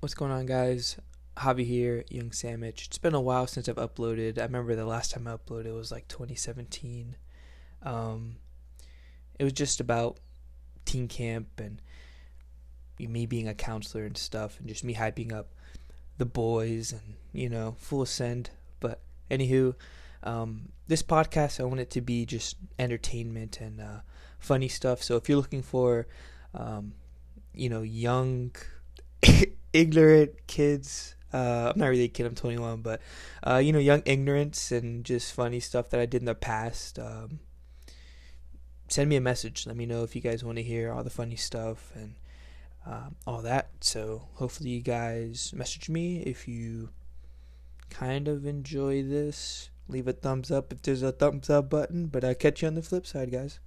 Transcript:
What's going on, guys? Javi here, Young Sandwich. It's been a while since I've uploaded. I remember the last time I uploaded was like 2017. Um, it was just about teen camp and me being a counselor and stuff, and just me hyping up the boys and you know full send. But anywho, um, this podcast I want it to be just entertainment and uh, funny stuff. So if you're looking for, um, you know, young, ignorant kids. Uh, I'm not really a kid. I'm 21, but uh, you know, young ignorance and just funny stuff that I did in the past. Um, send me a message. Let me know if you guys want to hear all the funny stuff and um, all that. So hopefully you guys message me if you kind of enjoy this. Leave a thumbs up if there's a thumbs up button. But I'll catch you on the flip side, guys.